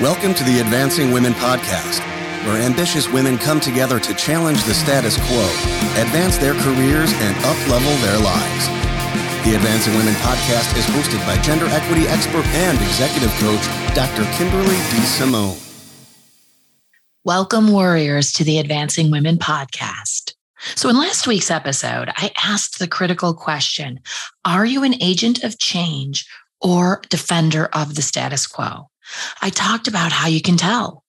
Welcome to the Advancing Women Podcast, where ambitious women come together to challenge the status quo, advance their careers, and uplevel their lives. The Advancing Women Podcast is hosted by gender equity expert and executive coach, Dr. Kimberly D. Simone. Welcome, warriors, to the Advancing Women Podcast. So, in last week's episode, I asked the critical question Are you an agent of change or defender of the status quo? I talked about how you can tell.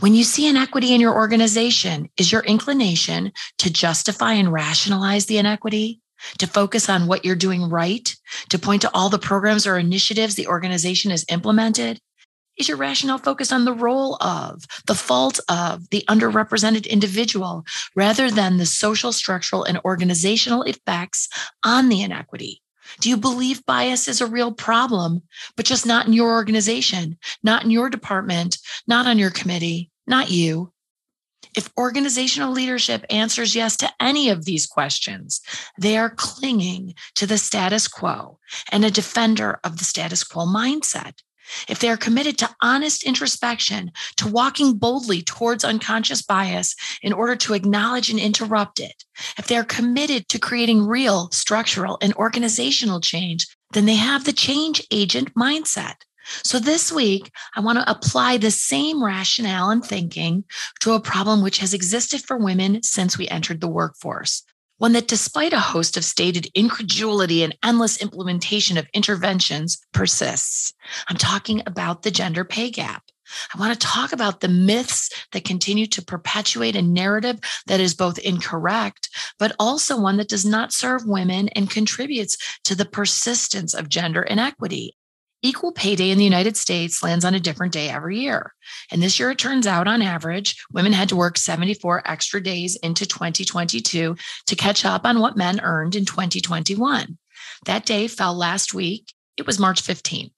When you see inequity in your organization, is your inclination to justify and rationalize the inequity, to focus on what you're doing right, to point to all the programs or initiatives the organization has implemented? Is your rationale focused on the role of, the fault of, the underrepresented individual rather than the social, structural, and organizational effects on the inequity? Do you believe bias is a real problem, but just not in your organization, not in your department, not on your committee, not you? If organizational leadership answers yes to any of these questions, they are clinging to the status quo and a defender of the status quo mindset if they are committed to honest introspection, to walking boldly towards unconscious bias in order to acknowledge and interrupt it, if they are committed to creating real structural and organizational change, then they have the change agent mindset. So this week, I want to apply the same rationale and thinking to a problem which has existed for women since we entered the workforce one that, despite a host of stated incredulity and endless implementation of interventions, persists. I'm talking about the gender pay gap. I want to talk about the myths that continue to perpetuate a narrative that is both incorrect, but also one that does not serve women and contributes to the persistence of gender inequity. Equal pay day in the United States lands on a different day every year. And this year, it turns out on average, women had to work 74 extra days into 2022 to catch up on what men earned in 2021. That day fell last week. It was March 15th.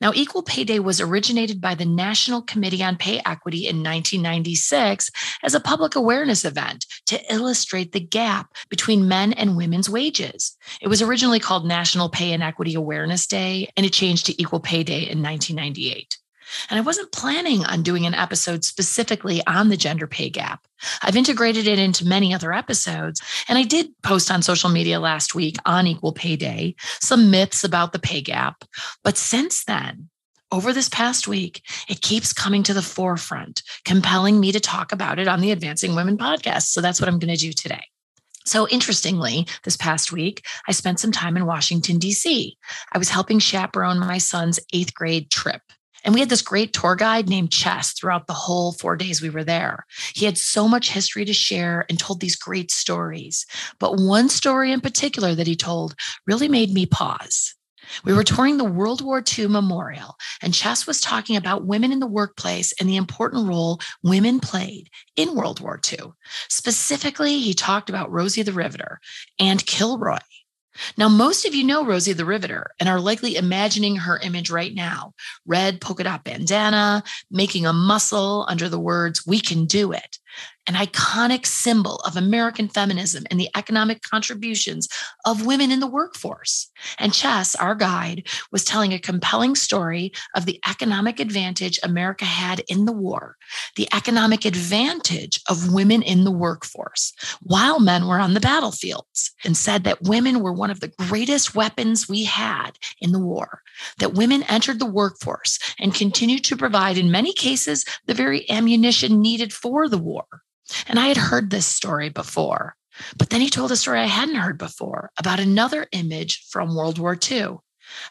Now, Equal Pay Day was originated by the National Committee on Pay Equity in 1996 as a public awareness event to illustrate the gap between men and women's wages. It was originally called National Pay Inequity Awareness Day, and it changed to Equal Pay Day in 1998. And I wasn't planning on doing an episode specifically on the gender pay gap. I've integrated it into many other episodes. And I did post on social media last week on Equal Pay Day some myths about the pay gap. But since then, over this past week, it keeps coming to the forefront, compelling me to talk about it on the Advancing Women podcast. So that's what I'm going to do today. So, interestingly, this past week, I spent some time in Washington, D.C. I was helping chaperone my son's eighth grade trip. And we had this great tour guide named Chess throughout the whole four days we were there. He had so much history to share and told these great stories. But one story in particular that he told really made me pause. We were touring the World War II Memorial, and Chess was talking about women in the workplace and the important role women played in World War II. Specifically, he talked about Rosie the Riveter and Kilroy, now, most of you know Rosie the Riveter and are likely imagining her image right now. Red polka dot bandana, making a muscle under the words, We can do it an iconic symbol of American feminism and the economic contributions of women in the workforce. And Chess, our guide, was telling a compelling story of the economic advantage America had in the war, the economic advantage of women in the workforce while men were on the battlefields, and said that women were one of the greatest weapons we had in the war, that women entered the workforce and continued to provide, in many cases, the very ammunition needed for the war. And I had heard this story before, but then he told a story I hadn't heard before about another image from World War II,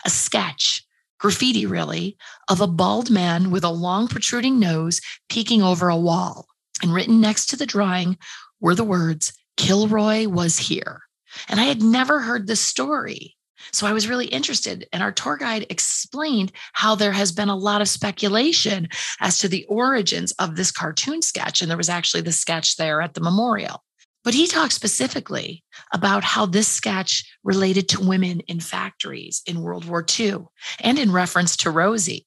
a sketch, graffiti really, of a bald man with a long protruding nose peeking over a wall. And written next to the drawing were the words, Kilroy was here. And I had never heard this story. So I was really interested. And our tour guide explained how there has been a lot of speculation as to the origins of this cartoon sketch. And there was actually the sketch there at the memorial. But he talked specifically about how this sketch related to women in factories in World War II and in reference to Rosie.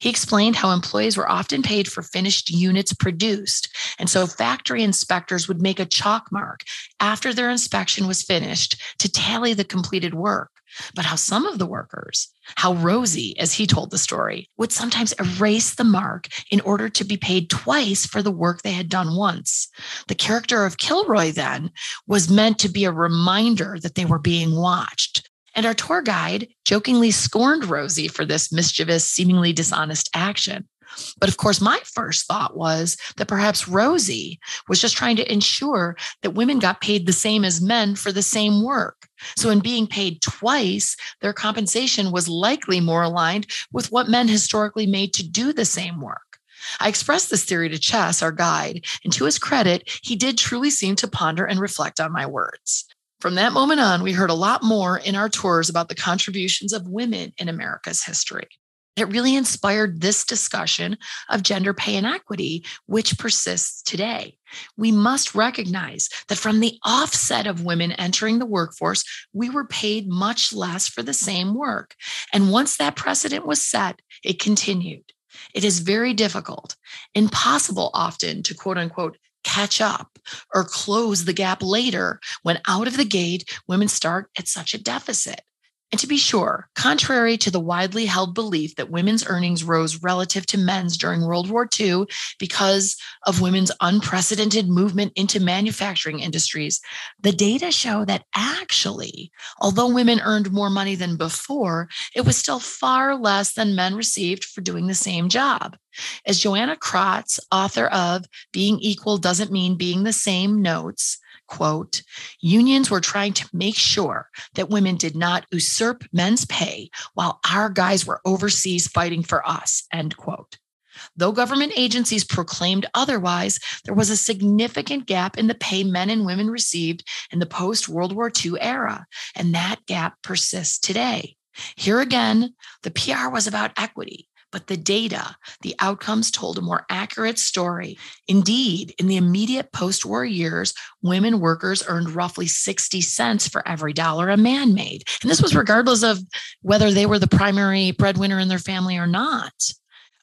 He explained how employees were often paid for finished units produced. And so factory inspectors would make a chalk mark after their inspection was finished to tally the completed work. But how some of the workers, how Rosie, as he told the story, would sometimes erase the mark in order to be paid twice for the work they had done once. The character of Kilroy then was meant to be a reminder that they were being watched. And our tour guide jokingly scorned Rosie for this mischievous, seemingly dishonest action. But of course, my first thought was that perhaps Rosie was just trying to ensure that women got paid the same as men for the same work. So, in being paid twice, their compensation was likely more aligned with what men historically made to do the same work. I expressed this theory to Chess, our guide, and to his credit, he did truly seem to ponder and reflect on my words. From that moment on, we heard a lot more in our tours about the contributions of women in America's history. It really inspired this discussion of gender pay inequity, which persists today. We must recognize that from the offset of women entering the workforce, we were paid much less for the same work. And once that precedent was set, it continued. It is very difficult, impossible often to quote unquote catch up or close the gap later when out of the gate women start at such a deficit. And to be sure, contrary to the widely held belief that women's earnings rose relative to men's during World War II because of women's unprecedented movement into manufacturing industries, the data show that actually, although women earned more money than before, it was still far less than men received for doing the same job. As Joanna Krotz, author of Being Equal Doesn't Mean Being the Same, notes, quote, unions were trying to make sure that women did not usurp men's pay while our guys were overseas fighting for us, end quote. Though government agencies proclaimed otherwise, there was a significant gap in the pay men and women received in the post World War II era, and that gap persists today. Here again, the PR was about equity, but the data, the outcomes told a more accurate story. Indeed, in the immediate post war years, women workers earned roughly 60 cents for every dollar a man made. And this was regardless of whether they were the primary breadwinner in their family or not.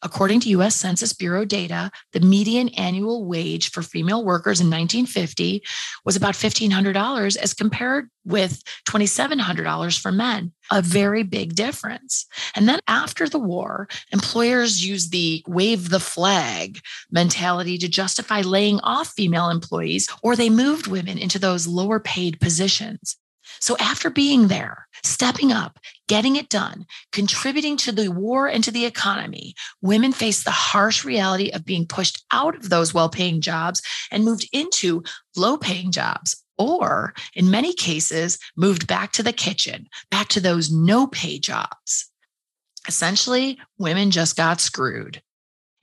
According to US Census Bureau data, the median annual wage for female workers in 1950 was about $1,500 as compared with $2,700 for men, a very big difference. And then after the war, employers used the wave the flag mentality to justify laying off female employees, or they moved women into those lower paid positions. So after being there, stepping up, getting it done, contributing to the war and to the economy, women face the harsh reality of being pushed out of those well paying jobs and moved into low paying jobs. Or in many cases, moved back to the kitchen, back to those no pay jobs. Essentially, women just got screwed.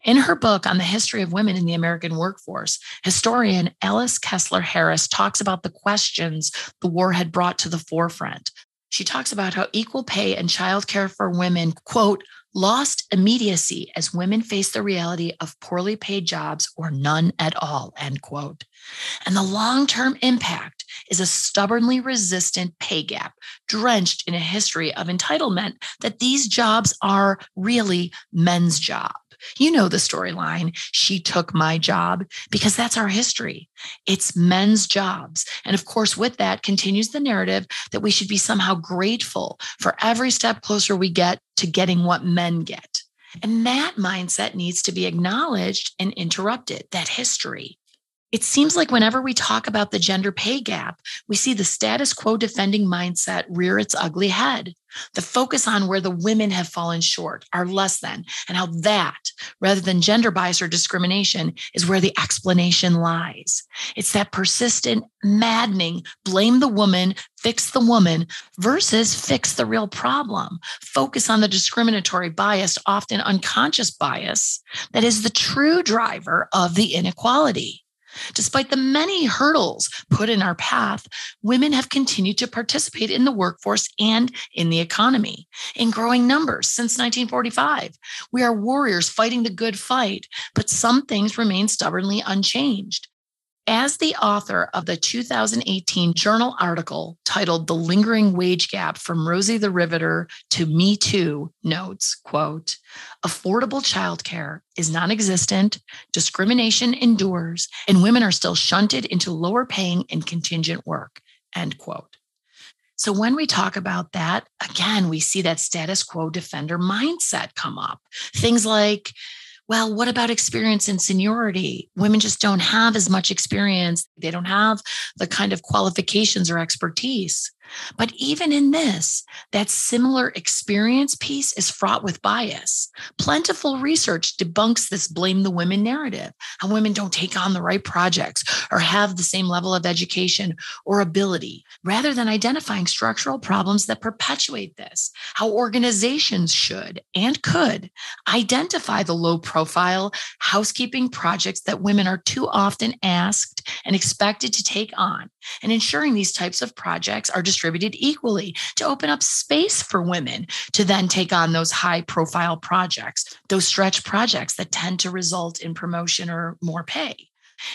In her book on the history of women in the American workforce, historian Alice Kessler Harris talks about the questions the war had brought to the forefront. She talks about how equal pay and childcare for women, quote, lost immediacy as women faced the reality of poorly paid jobs or none at all, end quote. And the long term impact is a stubbornly resistant pay gap drenched in a history of entitlement that these jobs are really men's jobs. You know the storyline. She took my job because that's our history. It's men's jobs. And of course, with that continues the narrative that we should be somehow grateful for every step closer we get to getting what men get. And that mindset needs to be acknowledged and interrupted, that history. It seems like whenever we talk about the gender pay gap, we see the status quo defending mindset rear its ugly head. The focus on where the women have fallen short, are less than, and how that, rather than gender bias or discrimination, is where the explanation lies. It's that persistent, maddening blame the woman, fix the woman versus fix the real problem. Focus on the discriminatory, bias, often unconscious bias that is the true driver of the inequality. Despite the many hurdles put in our path, women have continued to participate in the workforce and in the economy in growing numbers since 1945. We are warriors fighting the good fight, but some things remain stubbornly unchanged. As the author of the 2018 journal article titled The Lingering Wage Gap from Rosie the Riveter to Me Too notes, quote, affordable childcare is non-existent, discrimination endures, and women are still shunted into lower paying and contingent work, end quote. So when we talk about that, again, we see that status quo defender mindset come up. Things like, well, what about experience and seniority? Women just don't have as much experience. They don't have the kind of qualifications or expertise. But even in this, that similar experience piece is fraught with bias. Plentiful research debunks this blame the women narrative, how women don't take on the right projects or have the same level of education or ability, rather than identifying structural problems that perpetuate this, how organizations should and could identify the low profile housekeeping projects that women are too often asked and expected to take on, and ensuring these types of projects are just distributed equally to open up space for women to then take on those high profile projects, those stretch projects that tend to result in promotion or more pay.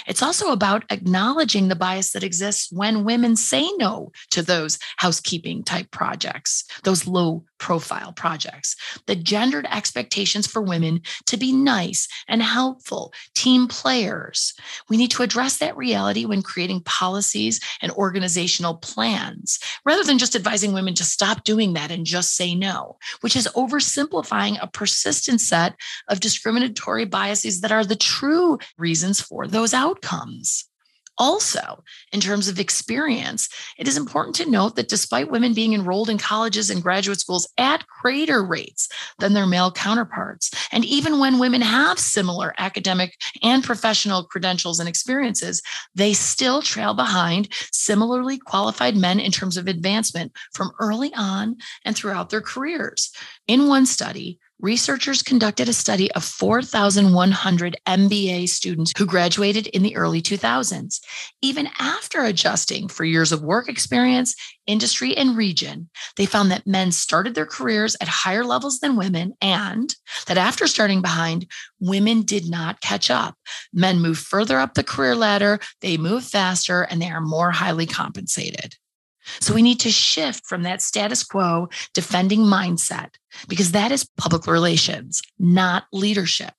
It's also about acknowledging the bias that exists when women say no to those housekeeping type projects, those low profile projects, the gendered expectations for women to be nice and helpful, team players. We need to address that reality when creating policies and organizational plans, rather than just advising women to stop doing that and just say no, which is oversimplifying a persistent set of discriminatory biases that are the true reasons for those outcomes. Also, in terms of experience, it is important to note that despite women being enrolled in colleges and graduate schools at greater rates than their male counterparts, and even when women have similar academic and professional credentials and experiences, they still trail behind similarly qualified men in terms of advancement from early on and throughout their careers. In one study, researchers conducted a study of 4,100 MBA students who graduated in the early 2000s. Even after adjusting for years of work experience, industry, and region, they found that men started their careers at higher levels than women, and that after starting behind, women did not catch up. Men move further up the career ladder, they move faster, and they are more highly compensated. So we need to shift from that status quo defending mindset because that is public relations, not leadership.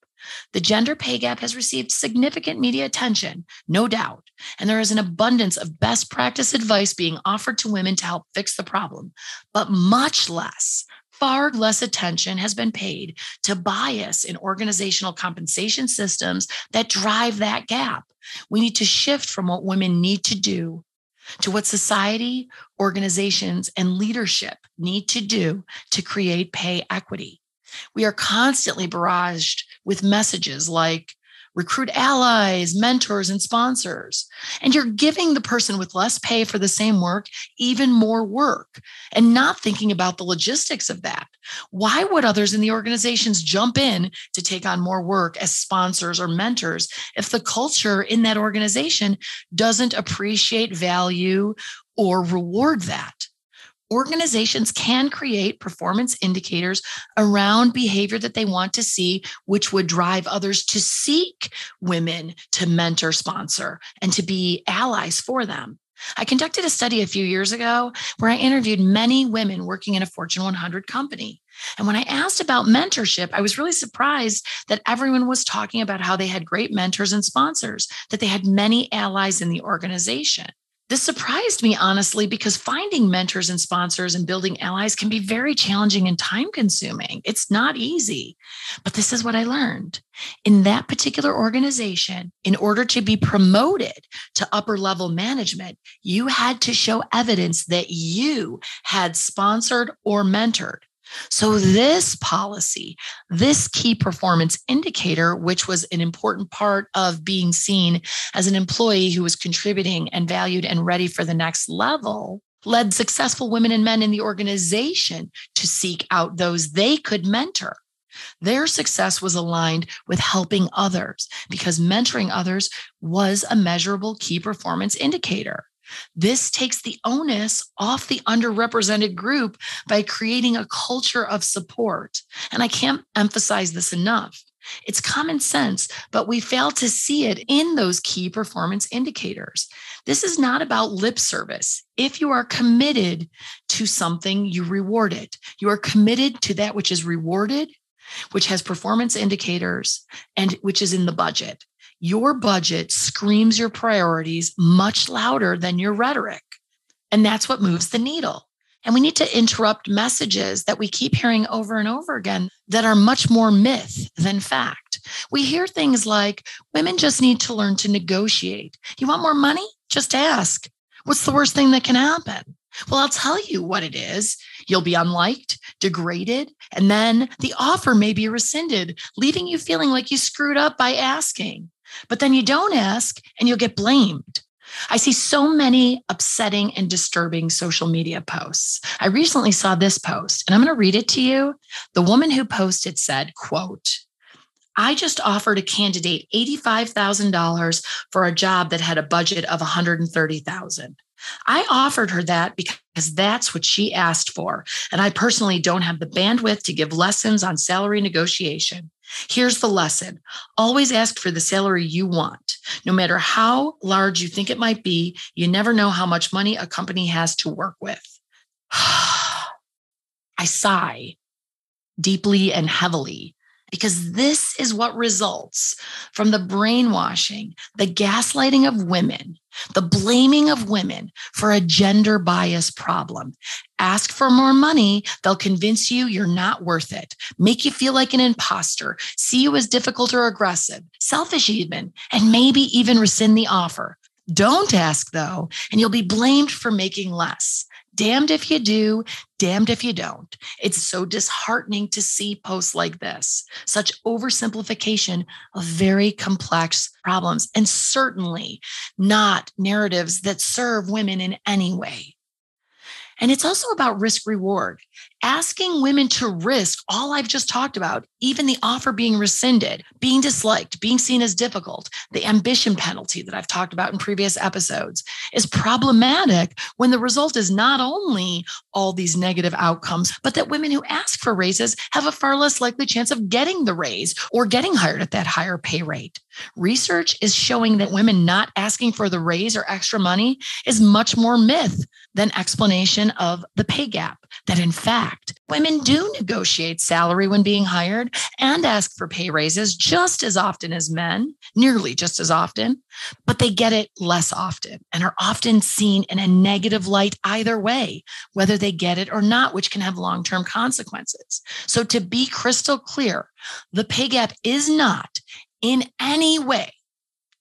The gender pay gap has received significant media attention, no doubt, and there is an abundance of best practice advice being offered to women to help fix the problem, but much less, far less attention has been paid to bias in organizational compensation systems that drive that gap. We need to shift from what women need to do to what society, organizations, and leadership need to do to create pay equity. We are constantly barraged with messages like recruit allies, mentors, and sponsors. And you're giving the person with less pay for the same work even more work and not thinking about the logistics of that. Why would others in the organizations jump in to take on more work as sponsors or mentors if the culture in that organization doesn't appreciate, value, or reward that? Organizations can create performance indicators around behavior that they want to see, which would drive others to seek women to mentor, sponsor, and to be allies for them. I conducted a study a few years ago where I interviewed many women working in a Fortune 100 company. And when I asked about mentorship, I was really surprised that everyone was talking about how they had great mentors and sponsors, that they had many allies in the organization. This surprised me, honestly, because finding mentors and sponsors and building allies can be very challenging and time consuming. It's not easy. But this is what I learned. In that particular organization, in order to be promoted to upper level management, you had to show evidence that you had sponsored or mentored. So, this policy, this key performance indicator, which was an important part of being seen as an employee who was contributing and valued and ready for the next level, led successful women and men in the organization to seek out those they could mentor. Their success was aligned with helping others because mentoring others was a measurable key performance indicator. This takes the onus off the underrepresented group by creating a culture of support. And I can't emphasize this enough. It's common sense, but we fail to see it in those key performance indicators. This is not about lip service. If you are committed to something, you reward it. You are committed to that which is rewarded, which has performance indicators, and which is in the budget your budget screams your priorities much louder than your rhetoric. And that's what moves the needle. And we need to interrupt messages that we keep hearing over and over again that are much more myth than fact. We hear things like women just need to learn to negotiate. You want more money? Just ask. What's the worst thing that can happen? Well, I'll tell you what it is. You'll be unliked, degraded, and then the offer may be rescinded, leaving you feeling like you screwed up by asking. But then you don't ask and you'll get blamed. I see so many upsetting and disturbing social media posts. I recently saw this post and I'm going to read it to you. The woman who posted said, quote, I just offered a candidate $85,000 for a job that had a budget of 130,000. I offered her that because that's what she asked for. And I personally don't have the bandwidth to give lessons on salary negotiation. Here's the lesson always ask for the salary you want. No matter how large you think it might be, you never know how much money a company has to work with. I sigh deeply and heavily because this is what results from the brainwashing, the gaslighting of women, the blaming of women for a gender bias problem. Ask for more money, they'll convince you you're not worth it, make you feel like an imposter, see you as difficult or aggressive, selfish even, and maybe even rescind the offer. Don't ask though, and you'll be blamed for making less damned if you do, damned if you don't. It's so disheartening to see posts like this, such oversimplification of very complex problems, and certainly not narratives that serve women in any way. And it's also about risk reward asking women to risk all I've just talked about, even the offer being rescinded, being disliked, being seen as difficult, the ambition penalty that I've talked about in previous episodes, is problematic when the result is not only all these negative outcomes, but that women who ask for raises have a far less likely chance of getting the raise or getting hired at that higher pay rate. Research is showing that women not asking for the raise or extra money is much more myth than explanation of the pay gap that in fact, women do negotiate salary when being hired and ask for pay raises just as often as men, nearly just as often, but they get it less often and are often seen in a negative light either way, whether they get it or not, which can have long term consequences. So, to be crystal clear, the pay gap is not in any way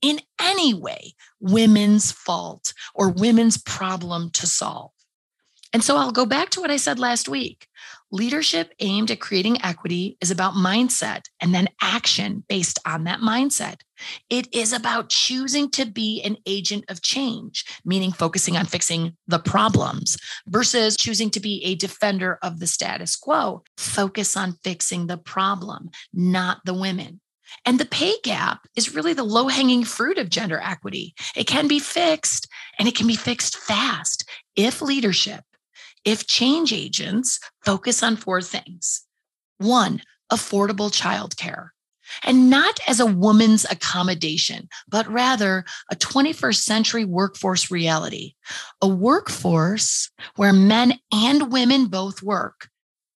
in any way women's fault or women's problem to solve. And so I'll go back to what I said last week. Leadership aimed at creating equity is about mindset and then action based on that mindset. It is about choosing to be an agent of change, meaning focusing on fixing the problems versus choosing to be a defender of the status quo. Focus on fixing the problem, not the women. And the pay gap is really the low hanging fruit of gender equity. It can be fixed and it can be fixed fast if leadership if change agents focus on four things one, affordable childcare, and not as a woman's accommodation, but rather a 21st century workforce reality, a workforce where men and women both work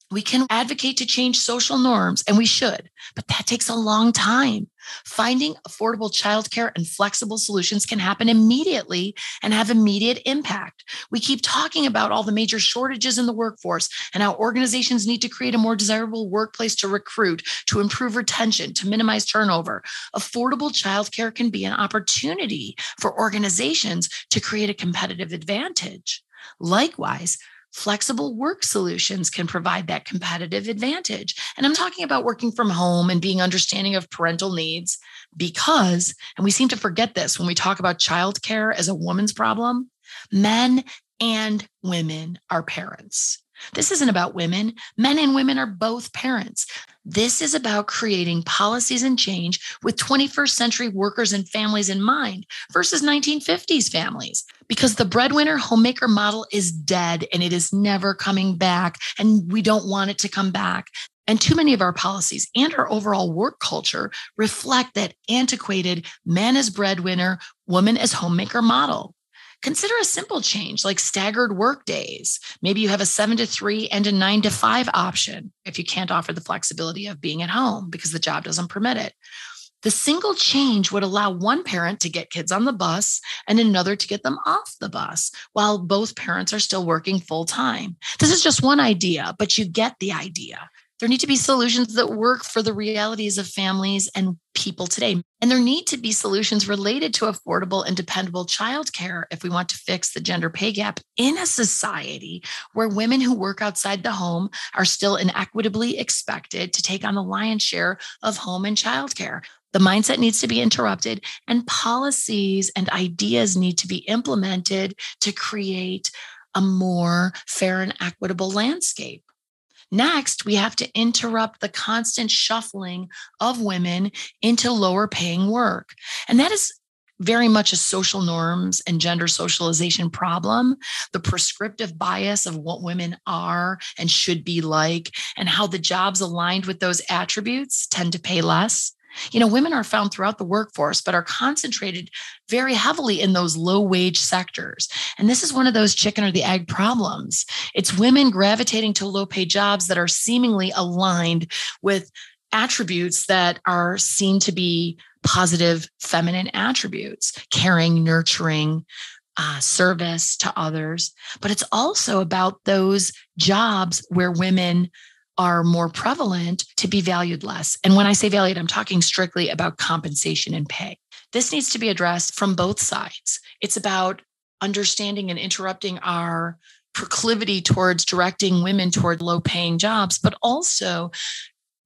we can advocate to change social norms, and we should, but that takes a long time. Finding affordable childcare and flexible solutions can happen immediately and have immediate impact. We keep talking about all the major shortages in the workforce and how organizations need to create a more desirable workplace to recruit, to improve retention, to minimize turnover. Affordable childcare can be an opportunity for organizations to create a competitive advantage. Likewise, flexible work solutions can provide that competitive advantage. And I'm talking about working from home and being understanding of parental needs because, and we seem to forget this when we talk about childcare as a woman's problem, men and women are parents. This isn't about women. Men and women are both parents. This is about creating policies and change with 21st century workers and families in mind versus 1950s families. Because the breadwinner homemaker model is dead and it is never coming back. And we don't want it to come back. And too many of our policies and our overall work culture reflect that antiquated man as breadwinner, woman as homemaker model. Consider a simple change like staggered work days. Maybe you have a seven to three and a nine to five option if you can't offer the flexibility of being at home because the job doesn't permit it. The single change would allow one parent to get kids on the bus and another to get them off the bus while both parents are still working full time. This is just one idea, but you get the idea. There need to be solutions that work for the realities of families and people today. And there need to be solutions related to affordable and dependable childcare if we want to fix the gender pay gap in a society where women who work outside the home are still inequitably expected to take on the lion's share of home and childcare. The mindset needs to be interrupted, and policies and ideas need to be implemented to create a more fair and equitable landscape. Next, we have to interrupt the constant shuffling of women into lower paying work. And that is very much a social norms and gender socialization problem. The prescriptive bias of what women are and should be like, and how the jobs aligned with those attributes tend to pay less. You know, women are found throughout the workforce, but are concentrated very heavily in those low wage sectors. And this is one of those chicken or the egg problems. It's women gravitating to low paid jobs that are seemingly aligned with attributes that are seen to be positive feminine attributes, caring, nurturing, uh, service to others. But it's also about those jobs where women are more prevalent to be valued less. And when I say valued, I'm talking strictly about compensation and pay. This needs to be addressed from both sides. It's about understanding and interrupting our proclivity towards directing women toward low paying jobs, but also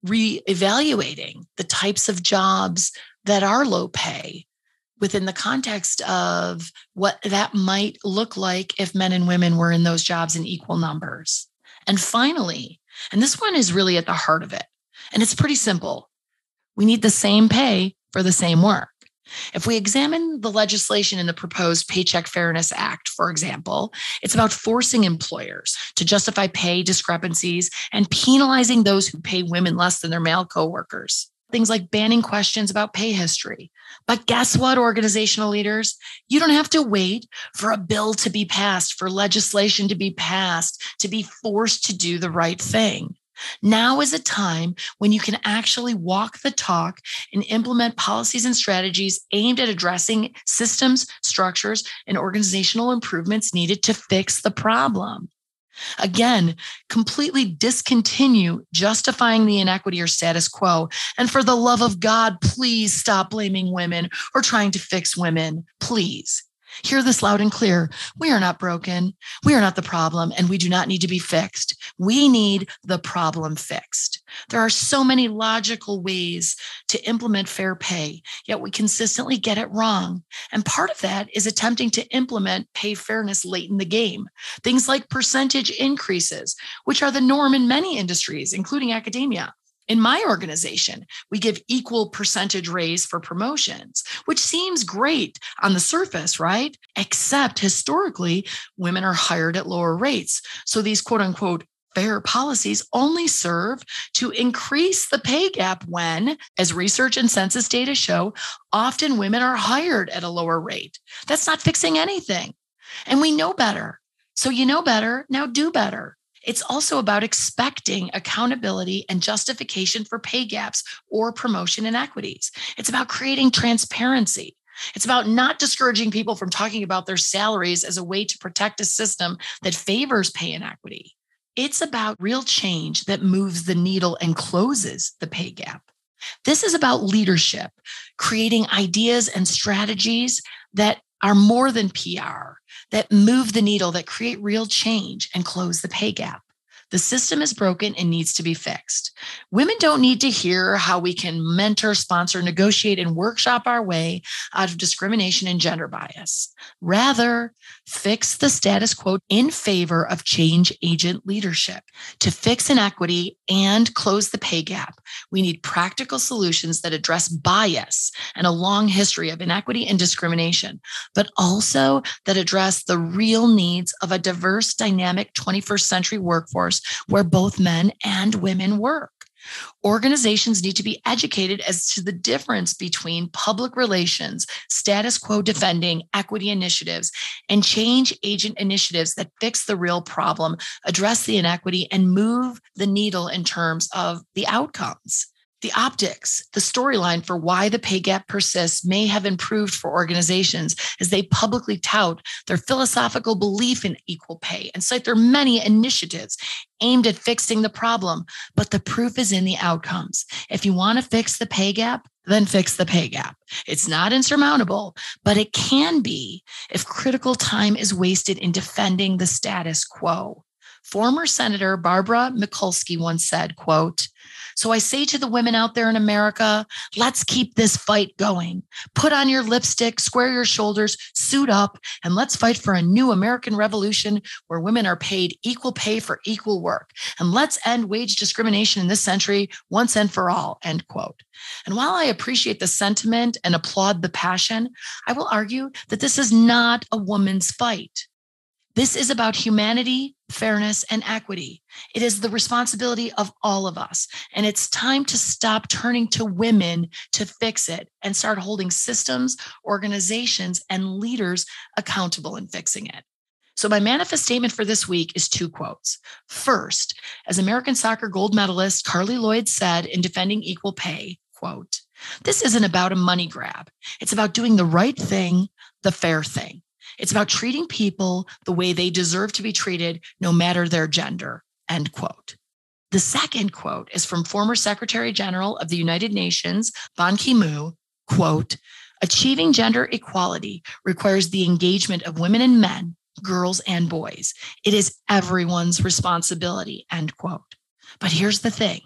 re-evaluating the types of jobs that are low pay within the context of what that might look like if men and women were in those jobs in equal numbers. And finally, and this one is really at the heart of it. And it's pretty simple. We need the same pay for the same work. If we examine the legislation in the proposed Paycheck Fairness Act, for example, it's about forcing employers to justify pay discrepancies and penalizing those who pay women less than their male coworkers. Things like banning questions about pay history. But guess what, organizational leaders? You don't have to wait for a bill to be passed, for legislation to be passed, to be forced to do the right thing. Now is a time when you can actually walk the talk and implement policies and strategies aimed at addressing systems, structures, and organizational improvements needed to fix the problem. Again, completely discontinue justifying the inequity or status quo. And for the love of God, please stop blaming women or trying to fix women. Please. Hear this loud and clear. We are not broken. We are not the problem, and we do not need to be fixed. We need the problem fixed. There are so many logical ways to implement fair pay, yet we consistently get it wrong. And part of that is attempting to implement pay fairness late in the game. Things like percentage increases, which are the norm in many industries, including academia. In my organization, we give equal percentage raise for promotions, which seems great on the surface, right? Except historically, women are hired at lower rates. So these quote unquote fair policies only serve to increase the pay gap when, as research and census data show, often women are hired at a lower rate. That's not fixing anything. And we know better. So you know better, now do better. It's also about expecting accountability and justification for pay gaps or promotion inequities. It's about creating transparency. It's about not discouraging people from talking about their salaries as a way to protect a system that favors pay inequity. It's about real change that moves the needle and closes the pay gap. This is about leadership, creating ideas and strategies that are more than PR, that move the needle, that create real change and close the pay gap. The system is broken and needs to be fixed. Women don't need to hear how we can mentor, sponsor, negotiate, and workshop our way out of discrimination and gender bias. Rather, fix the status quo in favor of change agent leadership. To fix inequity and close the pay gap, we need practical solutions that address bias and a long history of inequity and discrimination, but also that address the real needs of a diverse, dynamic 21st century workforce where both men and women work. Organizations need to be educated as to the difference between public relations, status quo defending, equity initiatives, and change agent initiatives that fix the real problem, address the inequity, and move the needle in terms of the outcomes. The optics, the storyline for why the pay gap persists may have improved for organizations as they publicly tout their philosophical belief in equal pay and cite their many initiatives aimed at fixing the problem. But the proof is in the outcomes. If you want to fix the pay gap, then fix the pay gap. It's not insurmountable, but it can be if critical time is wasted in defending the status quo. Former Senator Barbara Mikulski once said, quote, so I say to the women out there in America, let's keep this fight going. Put on your lipstick, square your shoulders, suit up, and let's fight for a new American revolution where women are paid equal pay for equal work. And let's end wage discrimination in this century once and for all. End quote. And while I appreciate the sentiment and applaud the passion, I will argue that this is not a woman's fight. This is about humanity, fairness, and equity. It is the responsibility of all of us. And it's time to stop turning to women to fix it and start holding systems, organizations, and leaders accountable in fixing it. So, my manifest statement for this week is two quotes. First, as American soccer gold medalist Carli Lloyd said in defending equal pay, quote, this isn't about a money grab. It's about doing the right thing, the fair thing. It's about treating people the way they deserve to be treated, no matter their gender. End quote. The second quote is from former Secretary General of the United Nations, Ban Ki moon, quote, achieving gender equality requires the engagement of women and men, girls and boys. It is everyone's responsibility, end quote. But here's the thing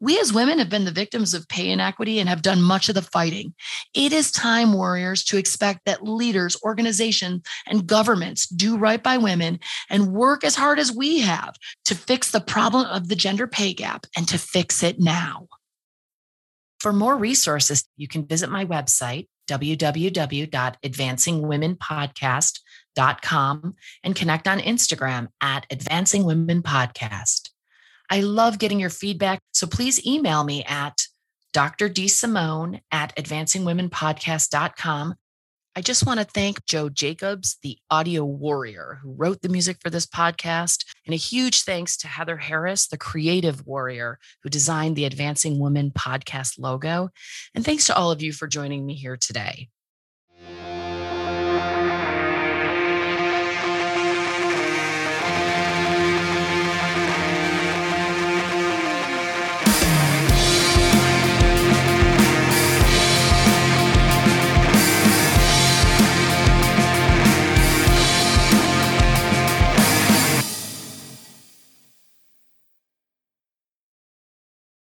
we as women have been the victims of pay inequity and have done much of the fighting. It is time, warriors, to expect that leaders, organizations, and governments do right by women and work as hard as we have to fix the problem of the gender pay gap and to fix it now. For more resources, you can visit my website, www.advancingwomenpodcast.com, and connect on Instagram at Advancing Women Podcast. I love getting your feedback. So please email me at Dr. D. Simone at advancingwomenpodcast.com. I just want to thank Joe Jacobs, the audio warrior who wrote the music for this podcast. And a huge thanks to Heather Harris, the creative warrior who designed the Advancing Women podcast logo. And thanks to all of you for joining me here today.